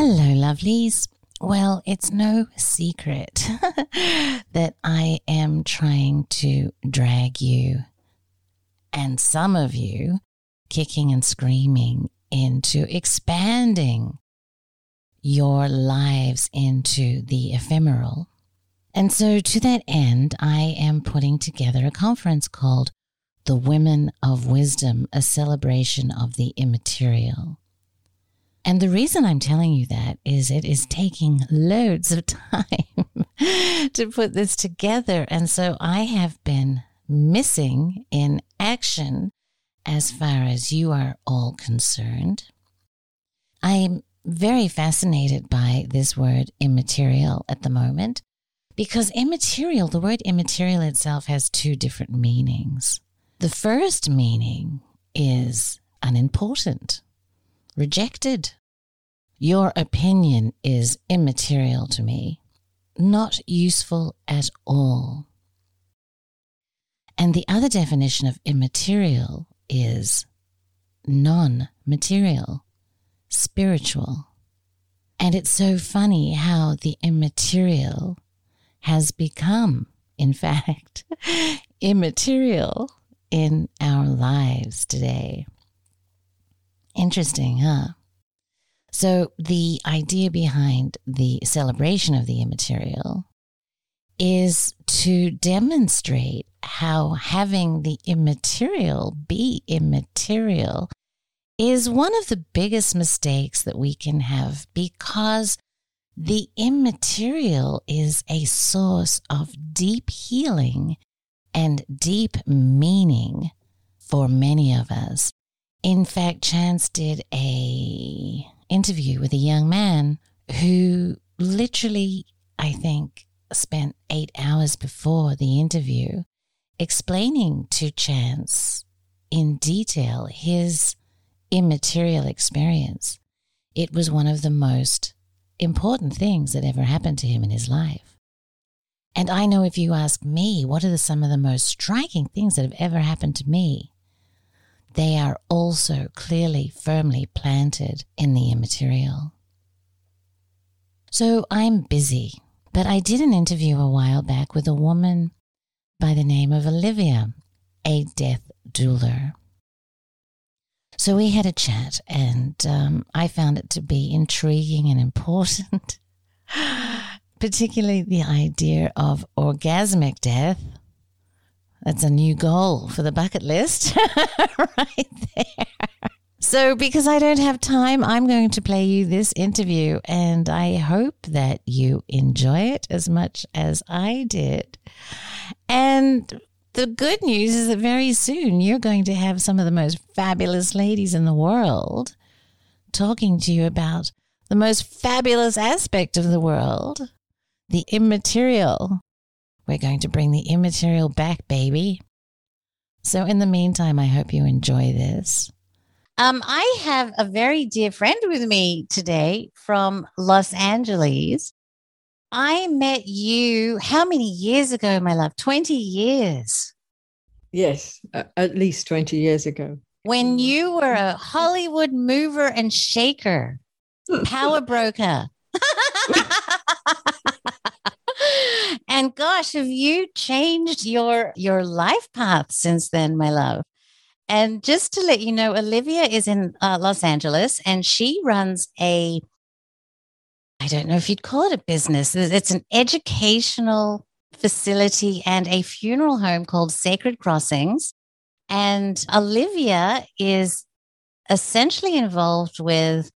Hello, lovelies. Well, it's no secret that I am trying to drag you and some of you kicking and screaming into expanding your lives into the ephemeral. And so, to that end, I am putting together a conference called The Women of Wisdom, a celebration of the immaterial. And the reason I'm telling you that is it is taking loads of time to put this together. And so I have been missing in action as far as you are all concerned. I'm very fascinated by this word immaterial at the moment because immaterial, the word immaterial itself has two different meanings. The first meaning is unimportant, rejected. Your opinion is immaterial to me, not useful at all. And the other definition of immaterial is non material, spiritual. And it's so funny how the immaterial has become, in fact, immaterial in our lives today. Interesting, huh? So, the idea behind the celebration of the immaterial is to demonstrate how having the immaterial be immaterial is one of the biggest mistakes that we can have because the immaterial is a source of deep healing and deep meaning for many of us. In fact, Chance did a interview with a young man who literally, I think, spent eight hours before the interview explaining to Chance in detail his immaterial experience. It was one of the most important things that ever happened to him in his life. And I know if you ask me, what are the, some of the most striking things that have ever happened to me? They are also clearly, firmly planted in the immaterial. So I'm busy but I did an interview a while back with a woman by the name of Olivia, a death doula. So we had a chat, and um, I found it to be intriguing and important, particularly the idea of orgasmic death. That's a new goal for the bucket list, right there. So, because I don't have time, I'm going to play you this interview, and I hope that you enjoy it as much as I did. And the good news is that very soon you're going to have some of the most fabulous ladies in the world talking to you about the most fabulous aspect of the world the immaterial. We're going to bring the immaterial back, baby. So, in the meantime, I hope you enjoy this. Um, I have a very dear friend with me today from Los Angeles. I met you how many years ago, my love? 20 years. Yes, at least 20 years ago. When you were a Hollywood mover and shaker, power broker. and gosh, have you changed your your life path since then, my love? And just to let you know, Olivia is in uh, Los Angeles and she runs a, I don't know if you'd call it a business, it's an educational facility and a funeral home called Sacred Crossings. And Olivia is essentially involved with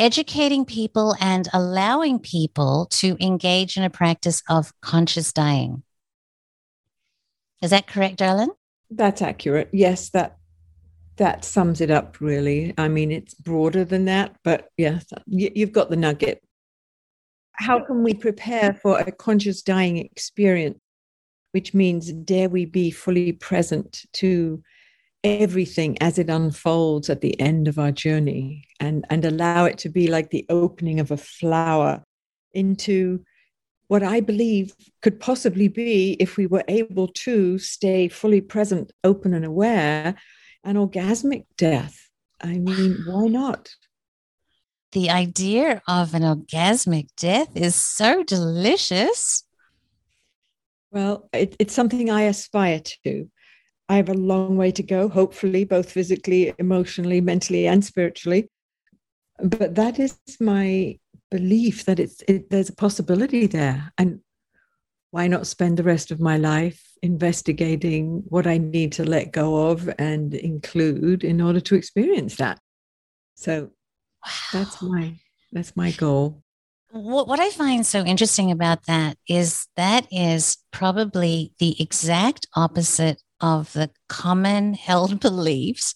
educating people and allowing people to engage in a practice of conscious dying. Is that correct, darling? That's accurate. Yes, that that sums it up really i mean it's broader than that but yes you've got the nugget how can we prepare for a conscious dying experience which means dare we be fully present to everything as it unfolds at the end of our journey and and allow it to be like the opening of a flower into what i believe could possibly be if we were able to stay fully present open and aware an orgasmic death. I mean, why not? the idea of an orgasmic death is so delicious. Well, it, it's something I aspire to. I have a long way to go, hopefully, both physically, emotionally, mentally, and spiritually. But that is my belief that it's it, there's a possibility there, and why not spend the rest of my life investigating what I need to let go of and include in order to experience that? So wow. that's my that's my goal. What, what I find so interesting about that is that is probably the exact opposite of the common held beliefs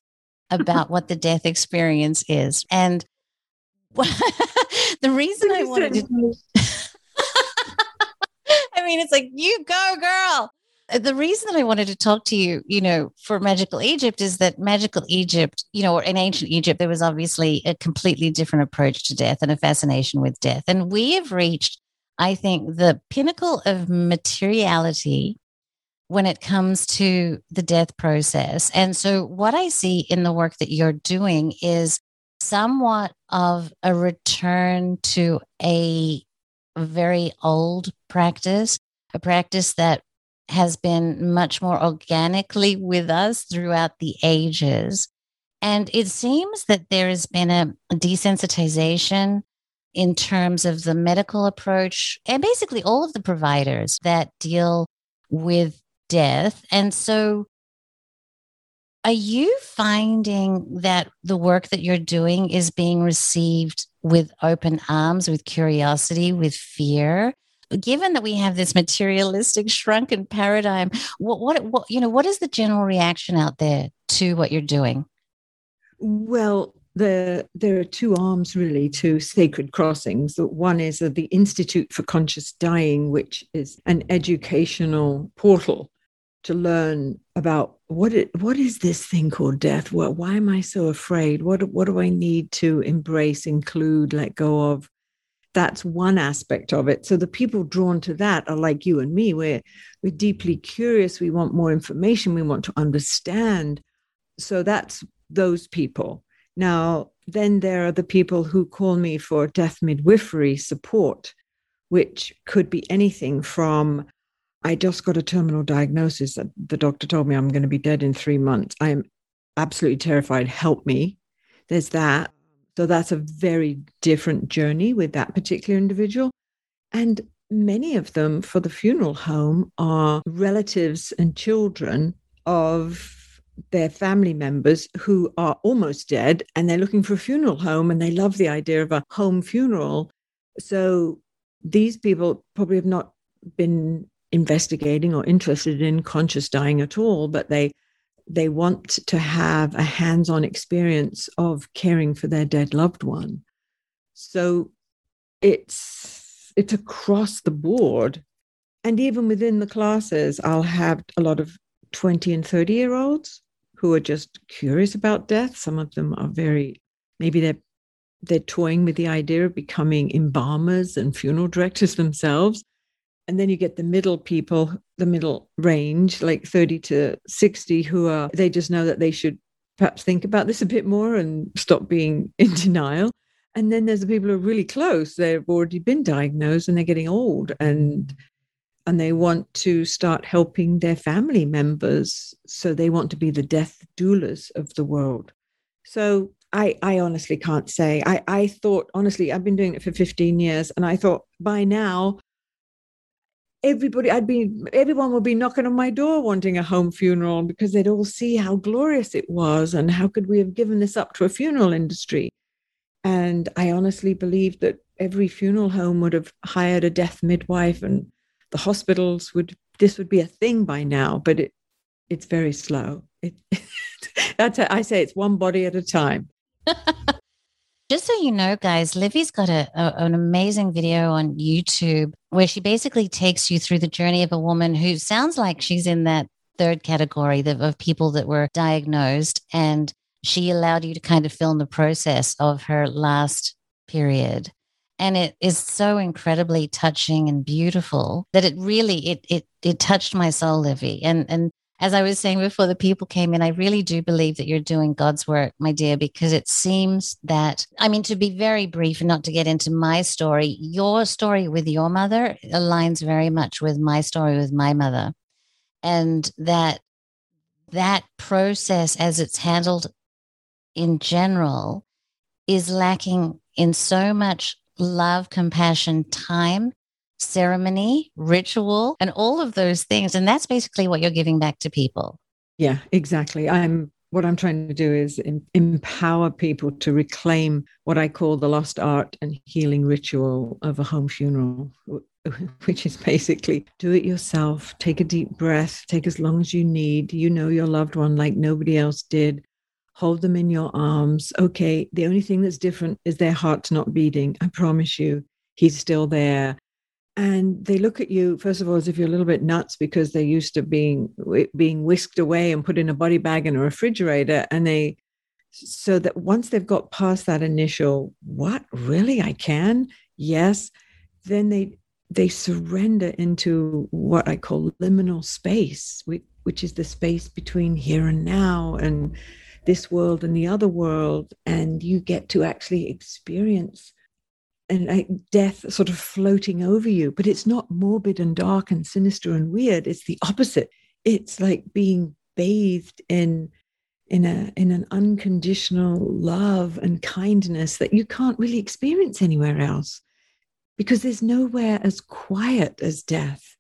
about what the death experience is. And the reason I wanted to, I mean, it's like, you go, girl. Uh, the reason that I wanted to talk to you, you know, for Magical Egypt is that Magical Egypt, you know, in ancient Egypt, there was obviously a completely different approach to death and a fascination with death. And we have reached, I think, the pinnacle of materiality when it comes to the death process. And so, what I see in the work that you're doing is somewhat of a return to a very old practice, a practice that has been much more organically with us throughout the ages. And it seems that there has been a desensitization in terms of the medical approach and basically all of the providers that deal with death. And so, are you finding that the work that you're doing is being received with open arms, with curiosity, with fear? given that we have this materialistic shrunken paradigm what, what what you know what is the general reaction out there to what you're doing well the, there are two arms really to sacred crossings. One is the Institute for Conscious Dying, which is an educational portal to learn about what it, what is this thing called death? What, why am I so afraid? What what do I need to embrace, include, let go of? that's one aspect of it. So the people drawn to that are like you and me. We're we're deeply curious. We want more information. We want to understand. So that's those people. Now, then there are the people who call me for death midwifery support, which could be anything from I just got a terminal diagnosis that the doctor told me I'm going to be dead in three months. I am absolutely terrified. Help me. There's that. So that's a very different journey with that particular individual. And many of them for the funeral home are relatives and children of their family members who are almost dead and they're looking for a funeral home and they love the idea of a home funeral. So these people probably have not been investigating or interested in conscious dying at all, but they they want to have a hands on experience of caring for their dead loved one. So it's it's across the board. And even within the classes, I'll have a lot of 20 and 30 year olds who are just curious about death. Some of them are very, maybe they're they're toying with the idea of becoming embalmers and funeral directors themselves and then you get the middle people the middle range like 30 to 60 who are they just know that they should perhaps think about this a bit more and stop being in denial. And then there's the people who are really close. They've already been diagnosed and they're getting old and and they want to start helping their family members. So they want to be the death doulas of the world. So I, I honestly can't say. I, I thought, honestly, I've been doing it for 15 years, and I thought by now everybody i'd be everyone would be knocking on my door wanting a home funeral because they'd all see how glorious it was and how could we have given this up to a funeral industry? And i honestly believe that every funeral home would have hired a death midwife and the hospitals would this would be a thing by now but it it's very slow. It, that's a, I say it's one body at a time Just so you know, guys, Livvy's got a, a, an amazing video on YouTube where she basically takes you through the journey of a woman who sounds like she's in that third category of people that were diagnosed. And she allowed you to kind of film the process of her last period. And it is so incredibly touching and beautiful that it really it it it touched my soul, Livvy. And and as I was saying before the people came in, I really do believe that you're doing God's work, my dear, because it seems that, I mean, to be very brief and not to get into my story, your story with your mother aligns very much with my story with my mother. And that that process as it's handled in general is lacking in so much love, compassion, time ceremony, ritual, and all of those things. And that's basically what you're giving back to people. Yeah, exactly. I'm what I'm trying to do is em- empower people to reclaim what I call the lost art and healing ritual of a home funeral, which is basically do it yourself, take a deep breath, take as long as you need. You know your loved one like nobody else did. Hold them in your arms. Okay, the only thing that's different is their heart's not beating. I promise you, he's still there and they look at you first of all as if you're a little bit nuts because they're used to being being whisked away and put in a body bag in a refrigerator. And they so that once they've got past that initial what? Really? I can? Yes then they they surrender into what i call liminal space which, which is the space between here and now and this world and the other world. And you get to actually experience and like death sort of floating over you but it's not morbid and dark and sinister and weird. It's the opposite. It's like being bathed in in a in an unconditional love and kindness that you can't really experience anywhere else because there's nowhere as quiet as death.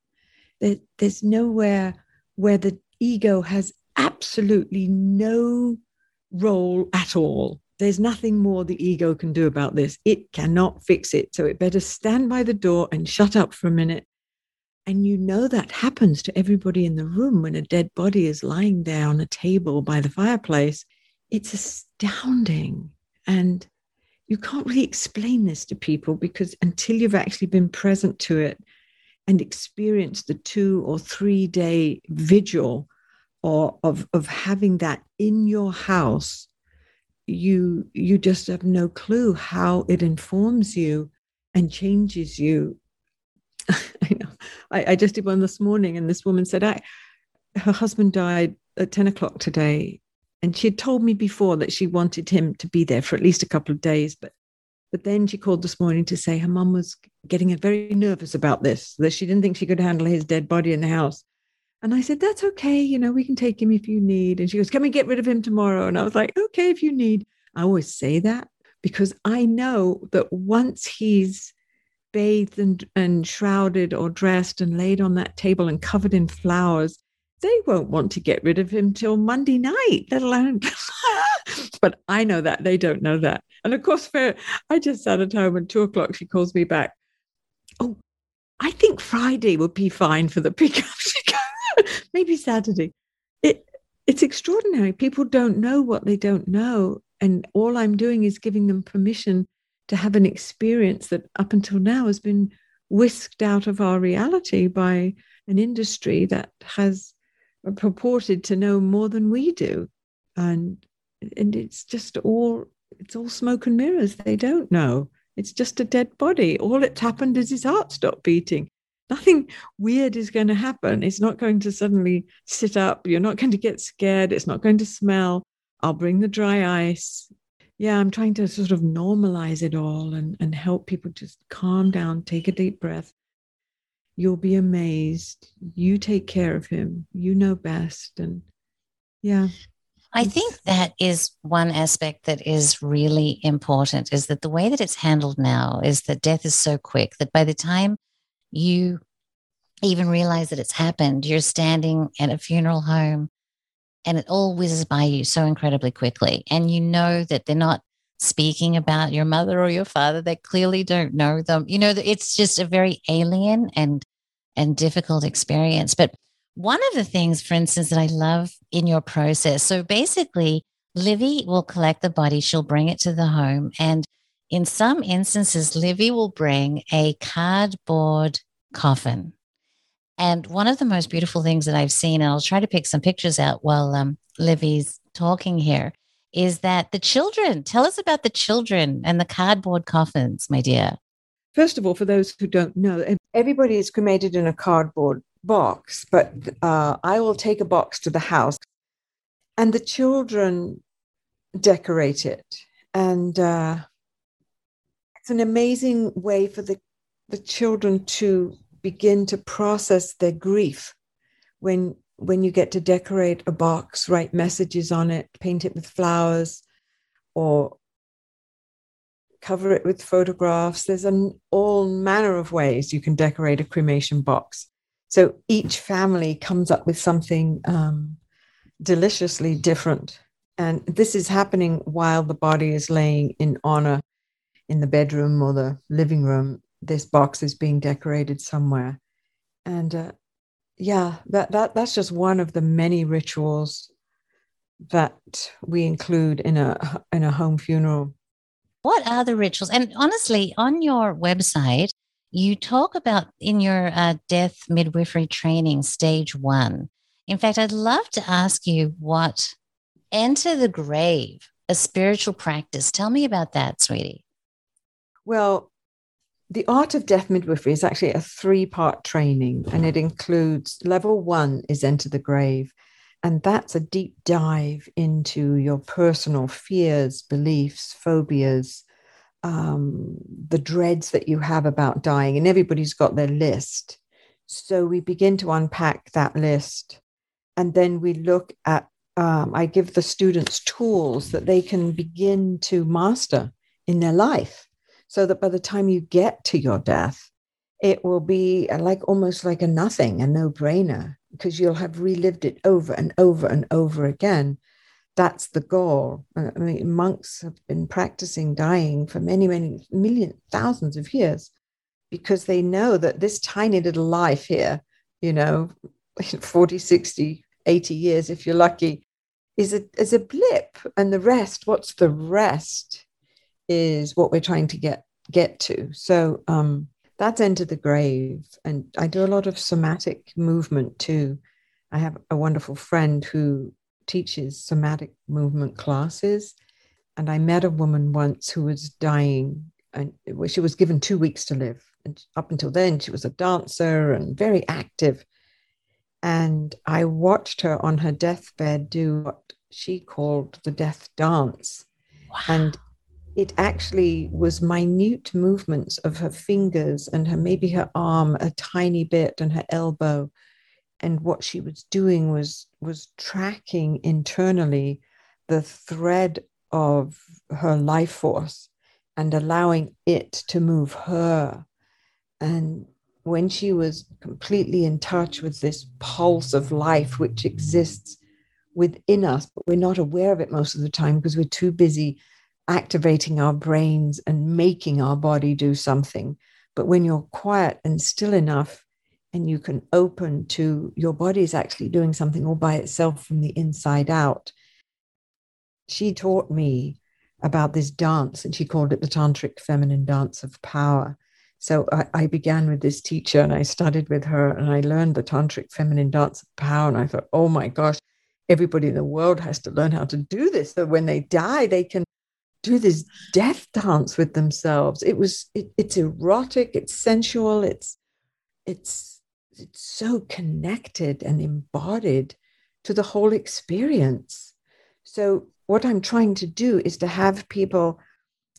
There, there's nowhere where the ego has absolutely no role at all there's nothing more the ego can do about this. It cannot fix it. So it better stand by the door and shut up for a minute. And you know that happens to everybody in the room when a dead body is lying there on a table by the fireplace. It's astounding. And you can't really explain this to people because until you've actually been present to it and experienced the two or three day vigil or of, of having that in your house you you just have no clue how it informs you and changes you. I know. I, I, just did one this morning and this woman said i her husband died at 10 o'clock today. And she had told me before that she wanted him to be there for at least a couple of days but but then she called this morning to say her mum was getting very nervous about this that she didn't think she could handle his dead body in the house and I said, That's okay. You know, we can take him if you need. And she goes, Can we get rid of him tomorrow? And I was like, Okay, if you need. I always say that because I know that once he's bathed and, and shrouded or dressed and laid on that table and covered in flowers, they won't want to get rid of him till Monday night, let alone. but I know that. They don't know that. And of course, for, I just sat at home at two o'clock. She calls me back. Oh, I think Friday would be fine for the pickup. maybe Saturday. It it's extraordinary. People don't know what they don't know. And all I'm doing is giving them permission to have an experience that up until now has been whisked out of our reality by an industry that has purported to know more than we do. And and it's just all it's all smoke and mirrors. They don't know. It's just a dead body. All that's happened is his heart stopped beating nothing weird is going to happen. It's not going to suddenly sit up. You're not going to get scared. It's not going to smell. I'll bring the dry ice. Yeah, I'm trying to sort of normalize it all and, and help people just calm down, take a deep breath. You'll be amazed. You take care of him. You know best. And yeah. I think that is one aspect that is really important is that the way that it's handled now is that death is so quick that by the time you even realize that it's happened. You're standing at a funeral home and it all whizzes by you so incredibly quickly. And you know that they're not speaking about your mother or your father. They clearly don't know them. You know, it's just a very alien and and difficult experience. But one of the things, for instance, that I love in your process, so basically, Livvy will collect the body, she'll bring it to the home, and in some instances, Livvy will bring a cardboard coffin. And one of the most beautiful things that I've seen, and I'll try to pick some pictures out while um, Livvy's talking here, is that the children, tell us about the children and the cardboard coffins, my dear. First of all, for those who don't know, everybody is cremated in a cardboard box, but uh, I will take a box to the house and the children decorate it. And uh, it's an amazing way for the, the children to begin to process their grief when when you get to decorate a box, write messages on it, paint it with flowers, or cover it with photographs. There's an all manner of ways you can decorate a cremation box. So each family comes up with something um, deliciously different. And this is happening while the body is laying in honor in the bedroom or the living room. This box is being decorated somewhere. And uh, yeah, that, that that's just one of the many rituals that we include in a in a home funeral. What are the rituals? And honestly, on your website, you talk about in your uh, death midwifery training, stage one. In fact, I'd love to ask you what enter the grave, a spiritual practice. Tell me about that, sweetie. Well, the art of death midwifery is actually a three part training, and it includes level one is enter the grave. And that's a deep dive into your personal fears, beliefs, phobias, um, the dreads that you have about dying. And everybody's got their list. So we begin to unpack that list. And then we look at, um, I give the students tools that they can begin to master in their life so that by the time you get to your death, it will be uh, like almost like a nothing, a no brainer, because you'll have relived it over and over and over again. That's the goal. Uh, I mean, monks have been practicing dying for many, many million, thousands thousands of years because they know that this tiny little life here, you know, 40, 60, 80 years, if you're lucky, is a, is a blip. And the rest, what's the rest? Is what we're trying to get get to. So um, that's enter the grave, and I do a lot of somatic movement too. I have a wonderful friend who teaches somatic movement classes, and I met a woman once who was dying, and she was given two weeks to live. And up until then, she was a dancer and very active. And I watched her on her deathbed do what she called the death dance. Wow. And it actually was minute movements of her fingers and her maybe her arm a tiny bit and her elbow. And what she was doing was was tracking internally the thread of her life force and allowing it to move her. And when she was completely in touch with this pulse of life which exists within us but we're not aware of it most of the time because we're too busy activating our brains and making our body do something. But when you're quiet and still enough, and you can open to your body is actually doing something all by itself from the inside out. She taught me about this dance, and she called it the Tantric Feminine Dance of Power. So I, I, began with this teacher and I studied with her and I learned the Tantric Feminine Dance of Power. And I thought, oh my gosh, everybody in the world has to learn how to do this. So when they die, they can do this death dance with themselves. It was it, it's erotic, it's sensual, it's it's it's so connected and embodied to the whole experience. So what I'm trying to do is to have people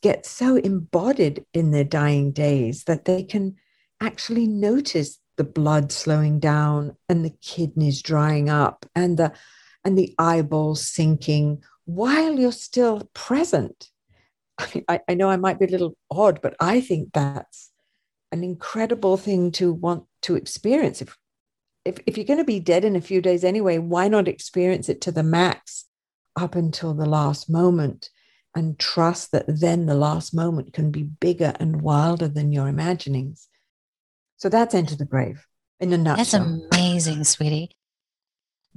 get so embodied in their dying days that they can actually notice the blood slowing down and the kidneys drying up and the and the eyeballs sinking while you're still present I, I know I might be a little odd, but I think that's an incredible thing to want to experience. If, if, if you're going to be dead in a few days anyway, why not experience it to the max up until the last moment and trust that then the last moment can be bigger and wilder than your imaginings? So that's Enter the Grave in a nutshell. That's amazing, sweetie.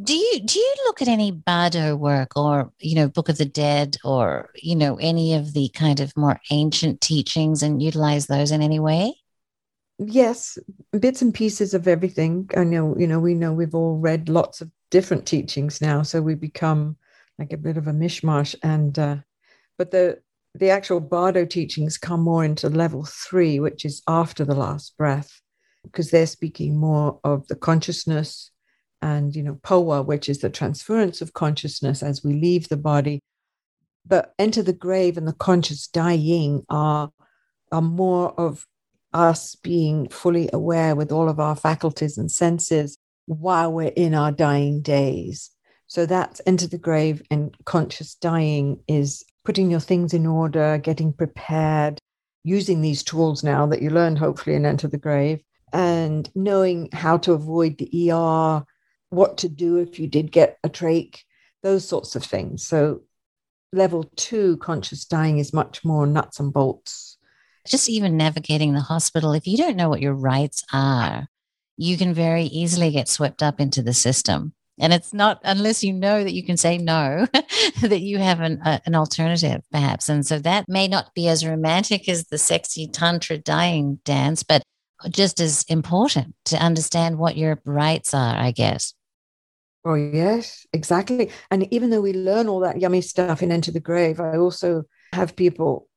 Do you do you look at any Bardo work or you know Book of the Dead or you know any of the kind of more ancient teachings and utilize those in any way? Yes, bits and pieces of everything. I know you know we know we've all read lots of different teachings now, so we become like a bit of a mishmash. And uh, but the the actual Bardo teachings come more into level three, which is after the last breath. because they're speaking more of the consciousness and you know phowa which is the transference of consciousness as we leave the body but enter the grave and the conscious dying are are more of us being fully aware with all of our faculties and senses while we're in our dying days. So that's enter the grave and conscious dying is putting your things in order getting prepared using these tools now that you learned hopefully in enter the grave and knowing how to avoid the er what to do if you did get a trach, those sorts of things. So, level two conscious dying is much more nuts and bolts. Just even navigating the hospital, if you don't know what your rights are, you can very easily get swept up into the system. And it's not unless you know that you can say no, that you have an, an alternative, perhaps. And so that may not be as romantic as the sexy Tantra dying dance, but just as important to understand what your rights are, I guess. Oh, yes, exactly. And even though we learn all that yummy stuff in Enter the Grave, I also have people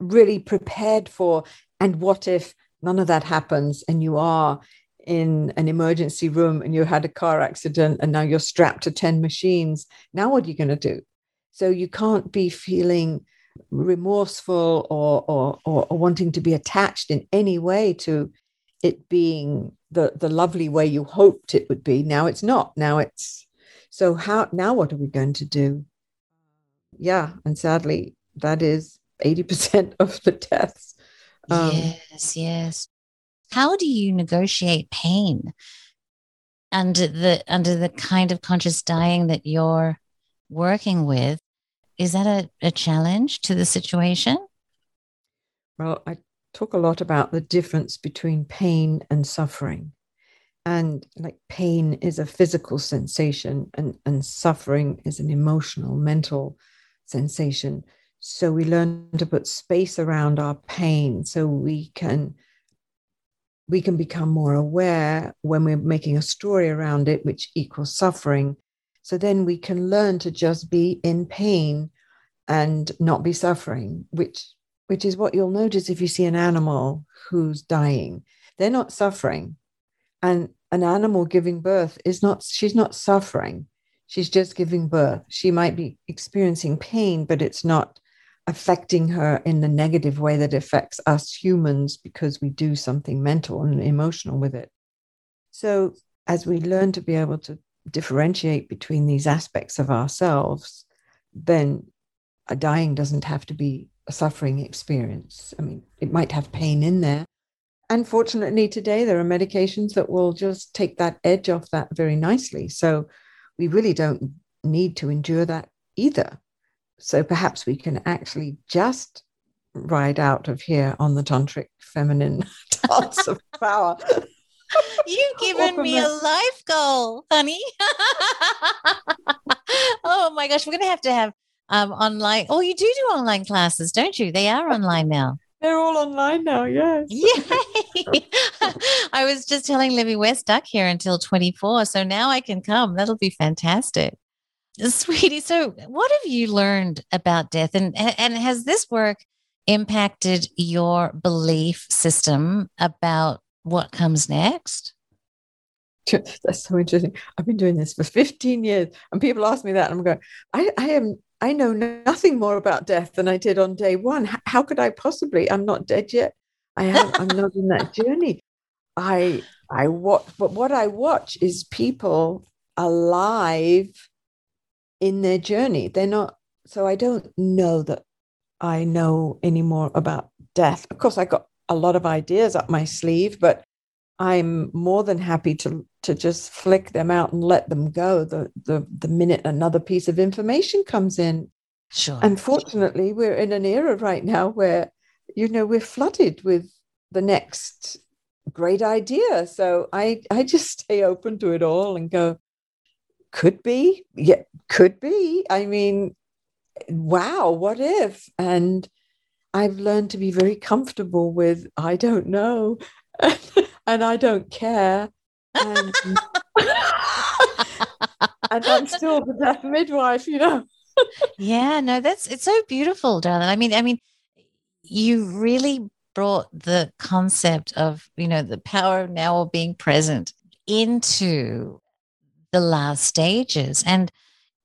really prepared for and what if none of that happens and you are in an emergency room and you had a car accident and now you're strapped to 10 machines now what are you going to do so you can't be feeling remorseful or, or, or, or wanting to be attached in any way to it being the the lovely way you hoped it would be now it's not. Now it's so how now what are we going to do? Yeah and sadly that is 80% of the deaths. Um, yes yes. How do you negotiate pain? Under the under the kind of conscious dying that you're working with is that a, a challenge to the situation? Well i talk a lot about the difference between pain and suffering. And like pain is a physical sensation, and, and suffering is an emotional, mental sensation. So we learn to put space around our pain so we can we can become more aware when we're making a story around it, which equals suffering. So then we can learn to just be in pain and not be suffering, which which is what you'll notice if you see an animal who's dying. They're not suffering. And an animal giving birth is not, she's not suffering. She's just giving birth. She might be experiencing pain, but it's not affecting her in the negative way that affects us humans because we do something mental and emotional with it. So, as we learn to be able to differentiate between these aspects of ourselves, then a dying doesn't have to be a suffering experience. I mean, it might have pain in there. Unfortunately, today there are medications that will just take that edge off that very nicely. So we really don't need to endure that either. So perhaps we can actually just ride out of here on the tantric feminine dance of power. You've given me a life goal, honey. oh my gosh, we're going to have to have um, online. Oh, you do do online classes, don't you? They are online now. They're all online now, yes. Yay! I was just telling Livvy West stuck here until 24. So now I can come. That'll be fantastic. Sweetie, so what have you learned about death? And, and has this work impacted your belief system about what comes next? That's so interesting. I've been doing this for 15 years, and people ask me that, and I'm going, I, I am I know nothing more about death than I did on day one. How could I possibly? I'm not dead yet. I am. I'm not in that journey. I I watch, but what I watch is people alive in their journey. They're not. So I don't know that I know any more about death. Of course, I got a lot of ideas up my sleeve, but I'm more than happy to to just flick them out and let them go the the the minute another piece of information comes in. Sure. Unfortunately, we're in an era right now where you know we're flooded with the next great idea. So I I just stay open to it all and go, could be, yeah, could be. I mean, wow, what if? And I've learned to be very comfortable with I don't know. and I don't care. And, and I'm still the death midwife, you know. yeah, no, that's it's so beautiful, darling. I mean, I mean, you really brought the concept of, you know, the power of now of being present into the last stages. And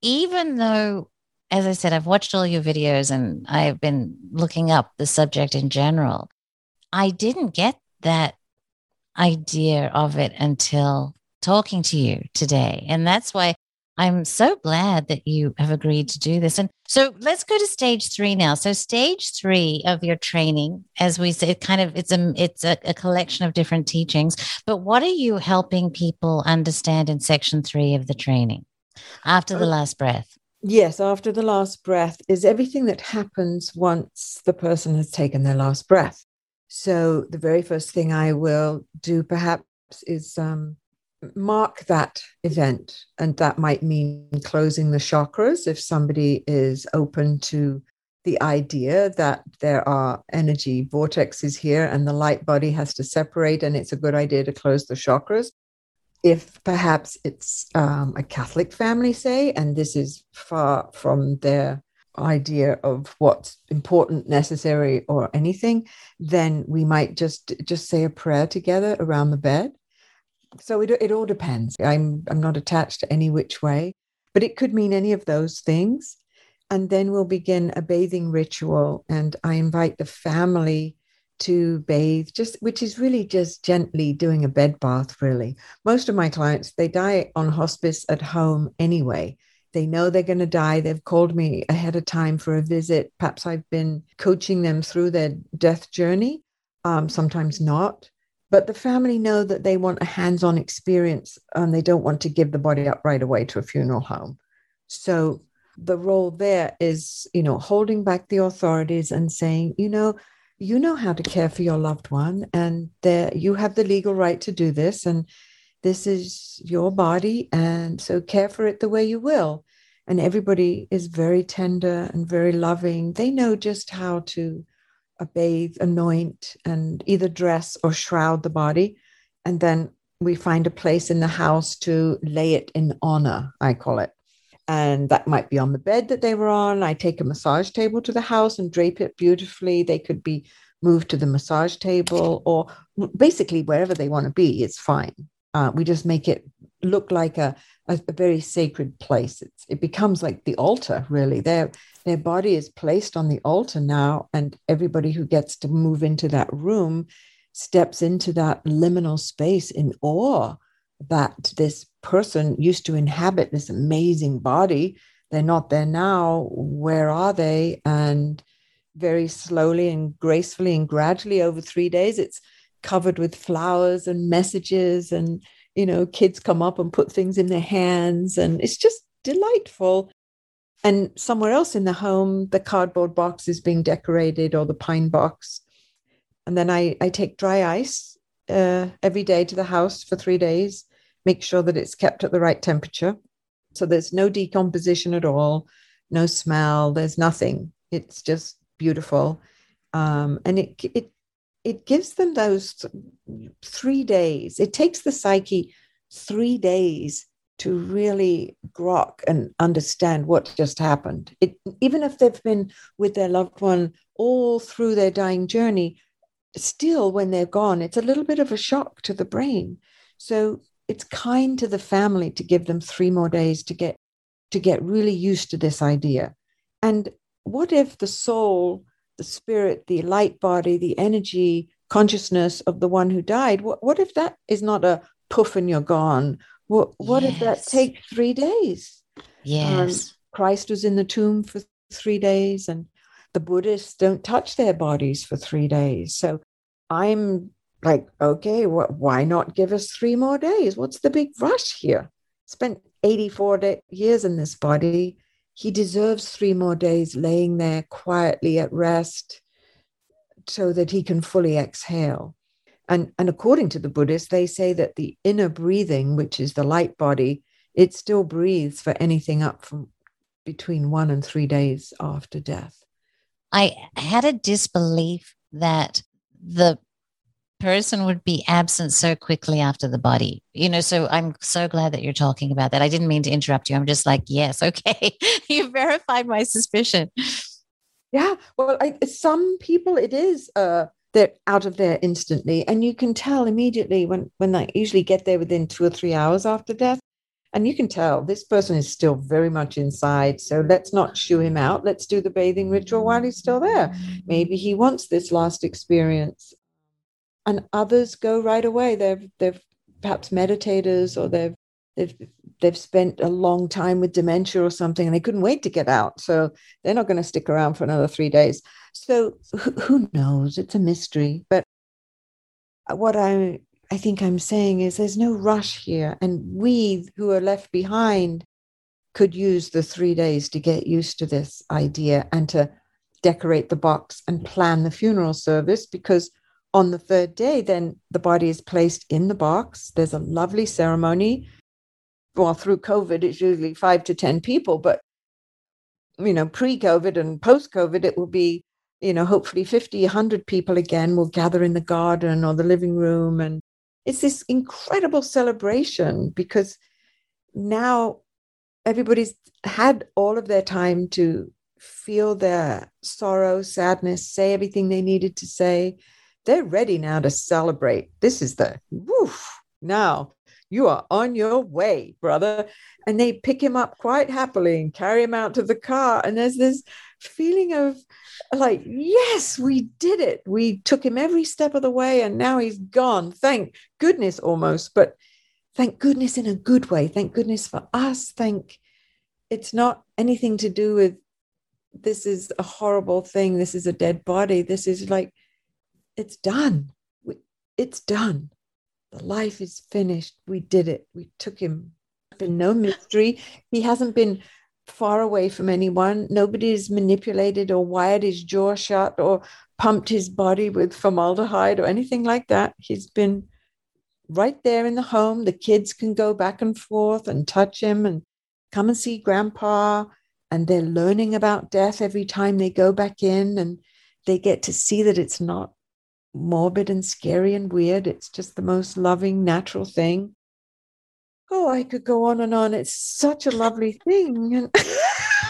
even though, as I said, I've watched all your videos and I've been looking up the subject in general, I didn't get that idea of it until talking to you today. And that's why I'm so glad that you have agreed to do this. And so let's go to stage three now. So stage three of your training, as we say, kind of it's a it's a, a collection of different teachings. But what are you helping people understand in section three of the training after the uh, last breath? Yes, after the last breath is everything that happens once the person has taken their last breath. So the very first thing I will do perhaps is um, mark that event. And that might mean closing the chakras if somebody is open to the idea that there are energy vortexes here and the light body has to separate, and it's a good idea to close the chakras. If perhaps it's um, a Catholic family, say, and this is far from their idea of what's important necessary or anything then we might just just say a prayer together around the bed so it, it all depends. I'm, I'm not attached to any which way, but it could mean any of those things. And then we'll begin a bathing ritual. And I invite the family to bathe, just which is really just gently doing a bed bath, really. Most of my clients, they die on hospice at home anyway. They know they're going to die. They've called me ahead of time for a visit. Perhaps I've been coaching them through their death journey, um, sometimes not but the family know that they want a hands-on experience and they don't want to give the body up right away to a funeral home so the role there is you know holding back the authorities and saying you know you know how to care for your loved one and there you have the legal right to do this and this is your body and so care for it the way you will and everybody is very tender and very loving they know just how to uh, bathe, anoint, and either dress or shroud the body. And then we find a place in the house to lay it in honor, I call it. And that might be on the bed that they were on. I take a massage table to the house and drape it beautifully. They could be moved to the massage table or basically wherever they want to be, it's fine. Uh, we just make it look like a, a, a very sacred place. It's, it becomes like the altar, really. Their, their body is placed on the altar now, and everybody who gets to move into that room steps into that liminal space in awe that this person used to inhabit this amazing body. They're not there now. Where are they? And very slowly and gracefully and gradually over three days, it's covered with flowers and messages and you know kids come up and put things in their hands and it's just delightful. And somewhere else in the home the cardboard box is being decorated or the pine box. And then i i take dry ice uh, every day to the house for three days make sure that it's kept at the right temperature. So there's no decomposition at all no smell there's nothing. It's just beautiful. Um, and it it it gives them those three days. It takes the psyche three days to really grok and understand what just happened. It, even if they've been with their loved one all through their dying journey, still when they're gone, it's a little bit of a shock to the brain. So it's kind to the family to give them three more days to get to get really used to this idea. And what if the soul the spirit, the light body, the energy, consciousness of the one who died. What, what if that is not a poof and you're gone? What, what yes. if that takes three days? Yes. Um, Christ was in the tomb for three days, and the Buddhists don't touch their bodies for three days. So I'm like, okay, wh- why not give us three more days? What's the big rush here? Spent 84 day- years in this body he deserves three more days laying there quietly at rest so that he can fully exhale. And, and according to the Buddhists, they say that the inner breathing, which is the light body, it still breathes for anything up from between one and three days after death. I had a disbelief that the person would be absent so quickly after the body. You know, so I'm so glad that you're talking about that. I didn't mean to interrupt you. I'm just like, yes, okay. you verified my suspicion. Yeah. Well, I, some people, it is a, they're out of there instantly. And you can tell immediately when, when they usually get there within two or three hours after death. And you can tell this person is still very much inside. So let's not shoo him out. Let's do the bathing ritual while he's still there. Maybe he wants this last experience. And others go right away. They've they've perhaps meditators or they've they've they've spent a long time with dementia or something and they couldn't wait to get out. So they're not going to stick around for another three days. So who, knows? It's a mystery. But what i i think i'm saying is there's no rush here. And we who are left behind could use the three days to get used to this idea and to decorate the box and plan the funeral service because on the third day, then the body is placed in the box. There's a lovely ceremony. Well, through COVID, it's usually five to 10 people, but you know, pre-COVID and post-COVID, it will be, you know, hopefully 50, 100 people again will gather in the garden or the living room. And it's this incredible celebration because now everybody's had all of their time to feel their sorrow, sadness, say everything they needed to say they're ready now to celebrate. This is the woof. Now you are on your way, brother. And they pick him up quite happily and carry him out to the car. And there's this feeling of like, yes, we did it. We took him every step of the way and now he's gone. Thank goodness almost, but thank goodness in a good way. Thank goodness for us. Thank it's not anything to do with this is a horrible thing. This is a dead body. This is like it's done. We, it's done. The life is finished. We did it. We took him. Been no mystery. He hasn't been far away from anyone. Nobody's manipulated or wired his jaw shut or pumped his body with formaldehyde or anything like that. He's been right there in the home. The kids can go back and forth and touch him and come and see grandpa. And they're learning about death every time they go back in and they get to see that it's not morbid and scary and weird. It's just the most loving, natural thing. Oh, I could go on and on. It's such a lovely thing.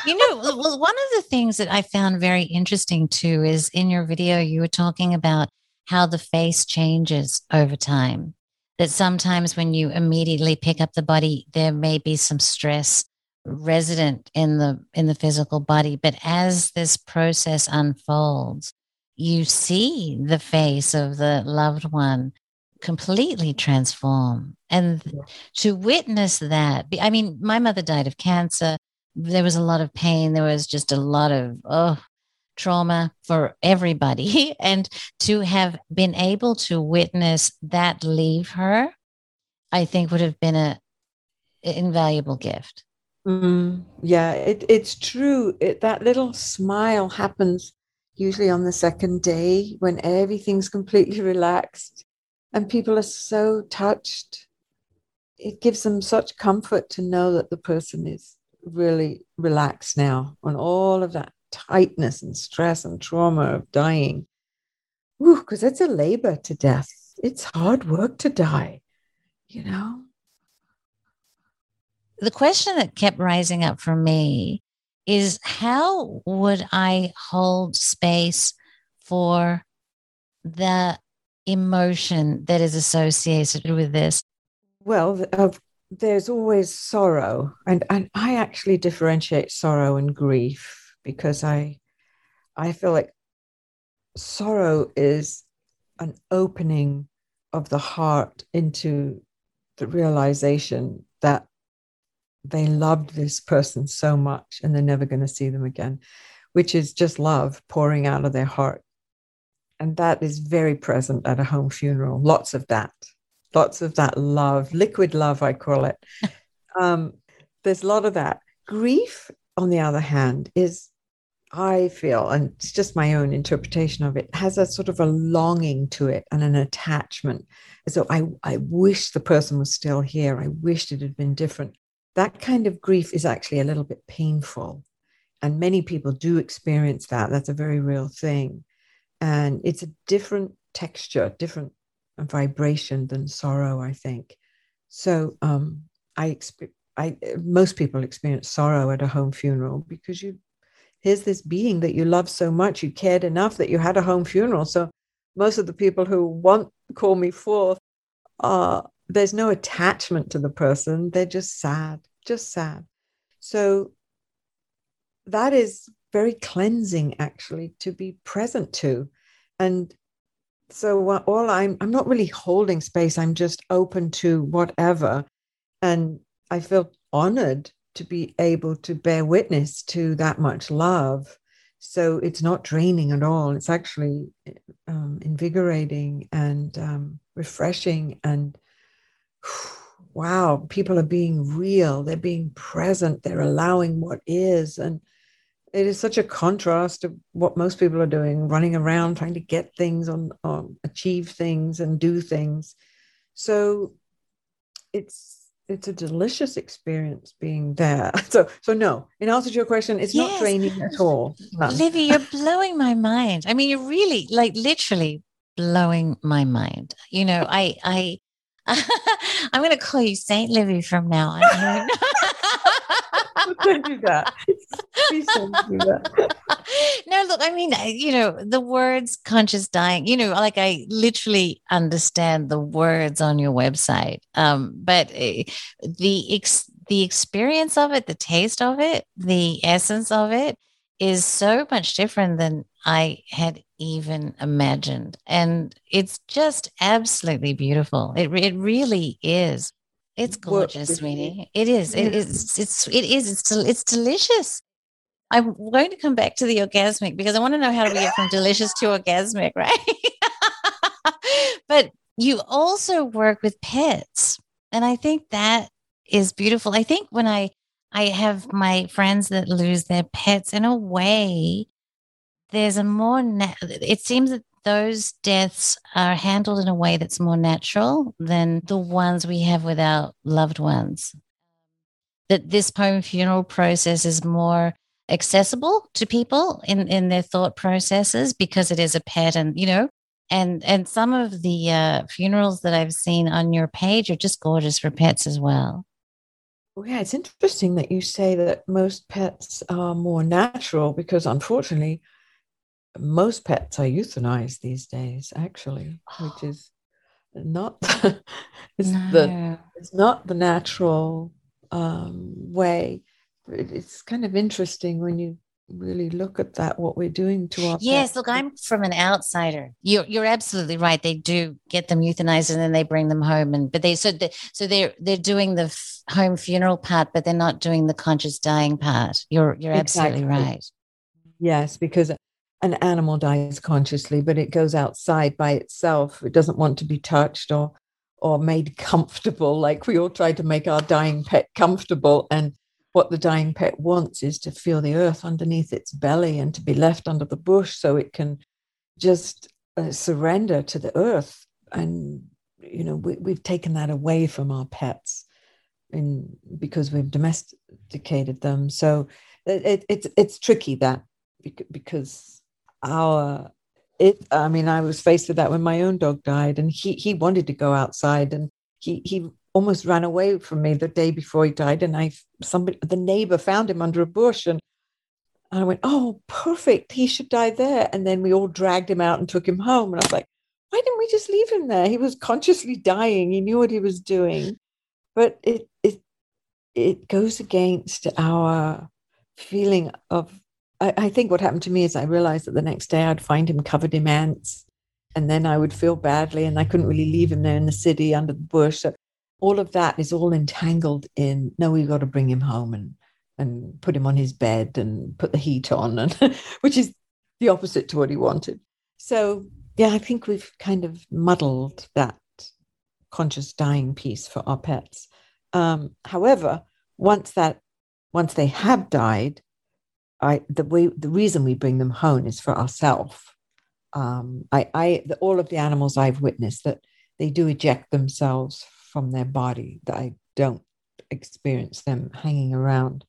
you know, well, one of the things that I found very interesting too is in your video, you were talking about how the face changes over time. That sometimes when you immediately pick up the body, there may be some stress resident in the in the physical body but as this process unfolds you see the face of the loved one completely transform. And to witness that, I mean, my mother died of cancer. There was a lot of pain. There was just a lot of, oh, trauma for everybody. And to have been able to witness that leave her, I think would have been a invaluable gift. Mm, yeah, it, it's true. It, that little smile happens usually on the second day when everything's completely relaxed and people are so touched. It gives them such comfort to know that the person is really relaxed now on all of that tightness and stress and trauma of dying. Because it's a labor to death. It's hard work to die, you know? The question that kept rising up for me is how would I hold space for the emotion that is associated with this? Well, uh, there's always sorrow, and and I actually differentiate sorrow and grief because I I feel like sorrow is an opening of the heart into the realization that they loved this person so much and they're never going to see them again, which is just love pouring out of their heart. And that is very present at a home funeral. Lots of that, lots of that love, liquid love, I call it. um, there's a lot of that. Grief, on the other hand, is, I feel, and it's just my own interpretation of it, has a sort of a longing to it and an attachment. So I, I wish the person was still here. I wished it had been different that kind of grief is actually a little bit painful. And many people do experience that. That's a very real thing. And it's a different texture, different vibration than sorrow, I think. So um, I, exp- I most people experience sorrow at a home funeral because you here's this being that you love so much, you cared enough that you had a home funeral. So most of the people who want call me forth are there's no attachment to the person. They're just sad, just sad. So that is very cleansing actually to be present to. And so all I'm I'm not really holding space. I'm just open to whatever. And I feel honored to be able to bear witness to that much love. So it's not draining at all. It's actually um, invigorating and um, refreshing. And wow, people are being real. They're being present. They're allowing what is. And it is such a contrast to what most people are doing, running around trying to get things on, on achieve things and do things. So it's it's a delicious experience being there. So, so no, in answer to your question, it's yes. not draining at all. No. Livvy, you're blowing my mind. I mean, you're really like literally blowing my mind. You know, I, I, I'm going to call you Saint Livvy from now on. don't do that. Please don't do that. no, look, I mean, you know, the words conscious dying, you know, like I literally understand the words on your website. Um, but uh, the ex- the experience of it, the taste of it, the essence of it is so much different than I had even imagined. And it's just absolutely beautiful. It, it really is. It's gorgeous, sweetie. It is. It is. It's. It is. It's. It's delicious. I'm going to come back to the orgasmic because I want to know how do we get from delicious to orgasmic, right? but you also work with pets, and I think that is beautiful. I think when I I have my friends that lose their pets, in a way, there's a more. Na- it seems that those deaths are handled in a way that's more natural than the ones we have with our loved ones. That this home funeral process is more accessible to people in, in their thought processes because it is a pet and, you know, and and some of the uh, funerals that I've seen on your page are just gorgeous for pets as well. Well, yeah, it's interesting that you say that most pets are more natural because unfortunately, most pets are euthanized these days, actually, which is not it's no. the it's not the natural um, way. It's kind of interesting when you really look at that what we're doing to our yes pets. look i'm from an outsider you're you're absolutely right they do get them euthanized and then they bring them home and but they so they, so they're they're doing the f- home funeral part but they're not doing the conscious dying part you're you're exactly. absolutely right yes because an animal dies consciously, but it goes outside by itself. It doesn't want to be touched or or made comfortable. Like we all try to make our dying pet comfortable. And what the dying pet wants is to feel the earth underneath its belly and to be left under the bush so it can just uh, surrender to the earth. And, you know, we, we've taken that away from our pets in, because we've domesticated them. So it, it, it's, it's tricky that because our it i mean i was faced with that when my own dog died and he he wanted to go outside and he he almost ran away from me the day before he died and i somebody the neighbor found him under a bush and I went, oh, perfect. He should die there. And then we all dragged him out and took him home. And I was like, why didn't we just leave him there? He was consciously dying. He knew what he was doing. But it it it goes against our feeling of I, I think what happened to me is I realized that the next day I'd find him covered in ants and then I would feel badly and I couldn't really leave him there in the city under the bush. So all of that is all entangled in no, we've got to bring him home and and put him on his bed and put the heat on and which is the opposite to what he wanted. So yeah, I think we've kind of muddled that conscious dying piece for our pets. Um, however, once that once they have died, I the way the reason we bring them home is for ourselves. Um, I, I the, all of the animals I've witnessed that they do eject themselves from their body. That I don't experience them hanging around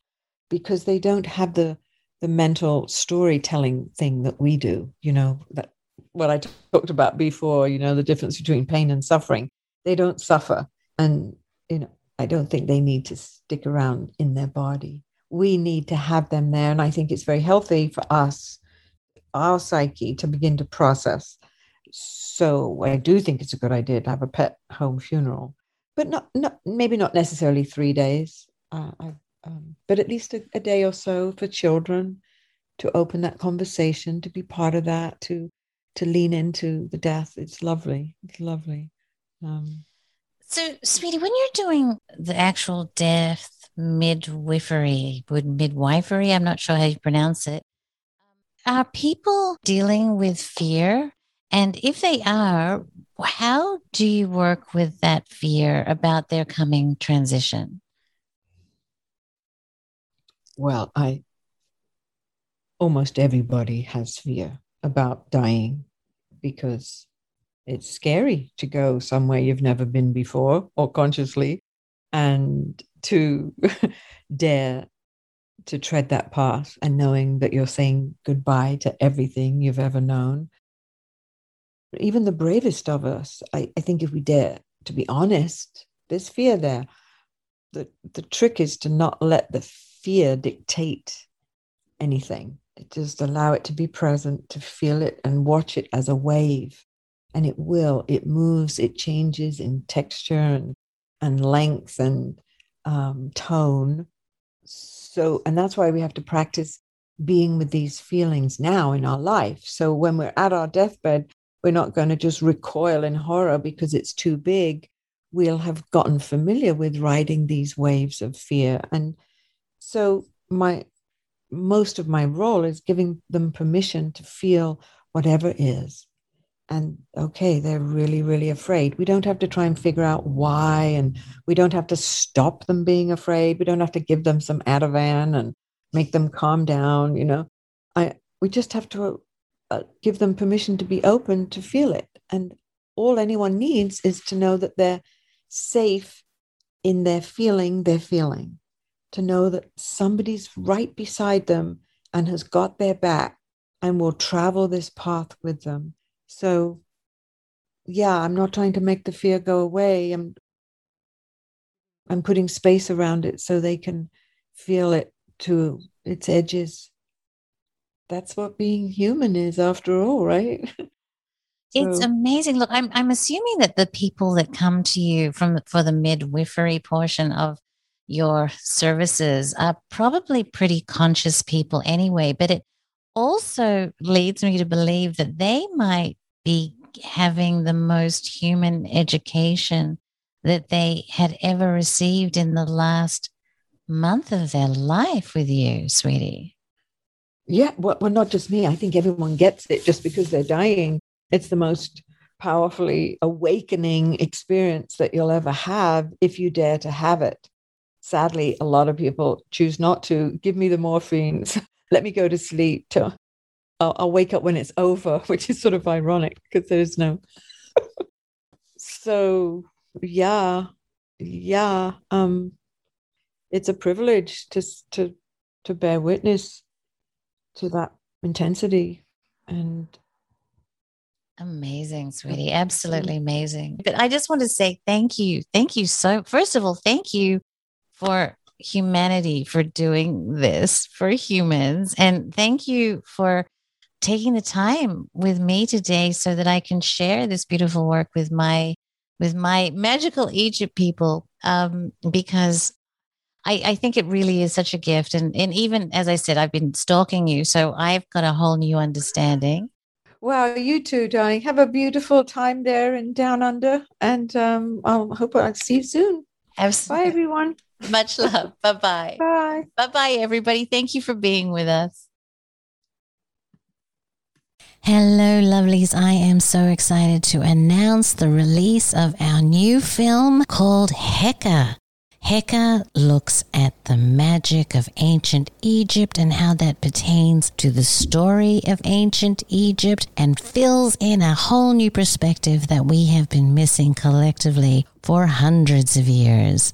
because they don't have the the mental storytelling thing that we do. You know that what I talked about before. You know the difference between pain and suffering. They don't suffer, and you know I don't think they need to stick around in their body we need to have them there. And I think it's very healthy for us, our psyche, to begin to process so I do think it's a good idea to have a pet home funeral, but not, not maybe not necessarily three days, uh, um, but at least a, a day or so for children to open that conversation, to be part of that, to to lean into the death. It's lovely. It's lovely. Um, so, sweetie, when you're doing the actual death midwifery, would midwifery, I'm not sure how you pronounce it, are people dealing with fear? And if they are, how do you work with that fear about their coming transition? Well, I almost everybody has fear about dying because it's scary to go somewhere you've never been before or consciously and to dare to tread that path and knowing that you're saying goodbye to everything you've ever known. Even the bravest of us, I, I think if we dare to be honest, there's fear there. The, the trick is to not let the fear dictate anything. Just allow it to be present, to feel it and watch it as a wave. And it will, it moves, it changes in texture and, and length and um, tone so, and that's why we have to practice being with these feelings now in our life. So when we're at our deathbed, we're not going to just recoil in horror because it's too big. We'll have gotten familiar with riding these waves of fear. And so my most of my role is giving them permission to feel whatever is and okay, they're really, really afraid. We don't have to try and figure out why, and we don't have to stop them being afraid. We don't have to give them some Ativan and make them calm down. You know, I we just have to uh, give them permission to be open to feel it, and all anyone needs is to know that they're safe in their feeling their feeling, to know that somebody's right beside them and has got their back and will travel this path with them so, yeah, I'm not trying to make the fear go away. I'm I'm putting space around it so they can feel it to its edges. That's what being human is after all, right? so, it's amazing. Look, I'm I'm assuming that the people that come to you from for the midwifery portion of your services are probably pretty conscious people anyway, but it also leads me to believe that they might be having the most human education that they had ever received in the last month of their life with you, sweetie. Yeah, well, not just me. I think everyone gets it just because they're dying. It's the most powerfully awakening experience that you'll ever have if you dare to have it. Sadly, a lot of people choose not to. Give me the morphines. let me go to sleep. To, I'll, I'll wake up when it's over, which is sort of ironic because there's no. so yeah, yeah. Um, it's a privilege to to to bear witness to that intensity and Amazing, sweetie. Absolutely amazing. But I just want to say thank you. Thank you so, first of all, thank you for humanity for doing this for humans. And thank you for taking the time with me today so that I can share this beautiful work with my with my magical Egypt people um, because I, I think it really is such a gift. And, and even as I said, I've been stalking you, so I've got a whole new understanding. Well, you too, darling. Have a beautiful time there in Down Under, and um, I hope I'll see you soon. Absolutely. Bye, everyone. Much love. Bye-bye. Bye. Bye-bye, everybody. Thank you for being with us. Hello, lovelies. I am so excited to announce the release of our new film called Heka. Heka looks at the magic of ancient Egypt and how that pertains to the story of ancient Egypt and fills in a whole new perspective that we have been missing collectively for hundreds of years.